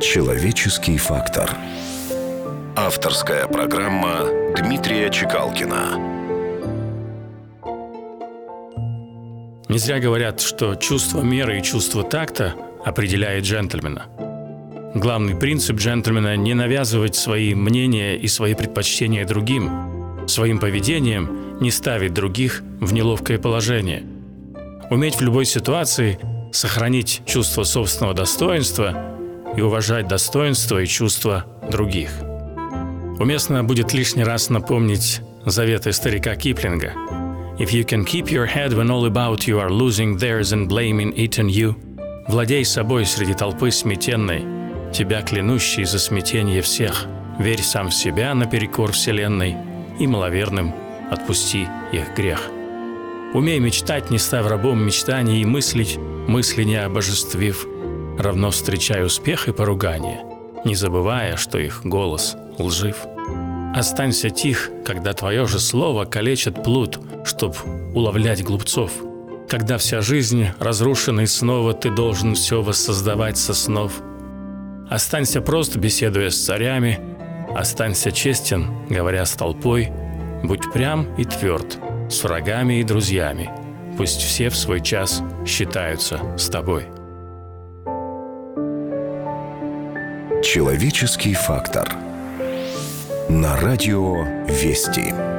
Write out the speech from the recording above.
Человеческий фактор. Авторская программа Дмитрия Чекалкина. Не зря говорят, что чувство меры и чувство такта определяет джентльмена. Главный принцип джентльмена – не навязывать свои мнения и свои предпочтения другим, своим поведением не ставить других в неловкое положение. Уметь в любой ситуации сохранить чувство собственного достоинства и уважать достоинство и чувства других. Уместно будет лишний раз напомнить заветы старика Киплинга. «If you can keep your head when all about you are losing theirs and blaming it on you, владей собой среди толпы сметенной, тебя клянущий за смятение всех, верь сам в себя наперекор вселенной и маловерным отпусти их грех». Умей мечтать, не став рабом мечтаний, и мыслить, мысли не обожествив, равно встречай успех и поругание, не забывая, что их голос лжив. Останься тих, когда твое же слово калечит плут, чтоб уловлять глупцов. Когда вся жизнь разрушена и снова ты должен все воссоздавать со снов. Останься прост, беседуя с царями, останься честен, говоря с толпой, будь прям и тверд, с врагами и друзьями. Пусть все в свой час считаются с тобой. Человеческий фактор. На радио «Вести».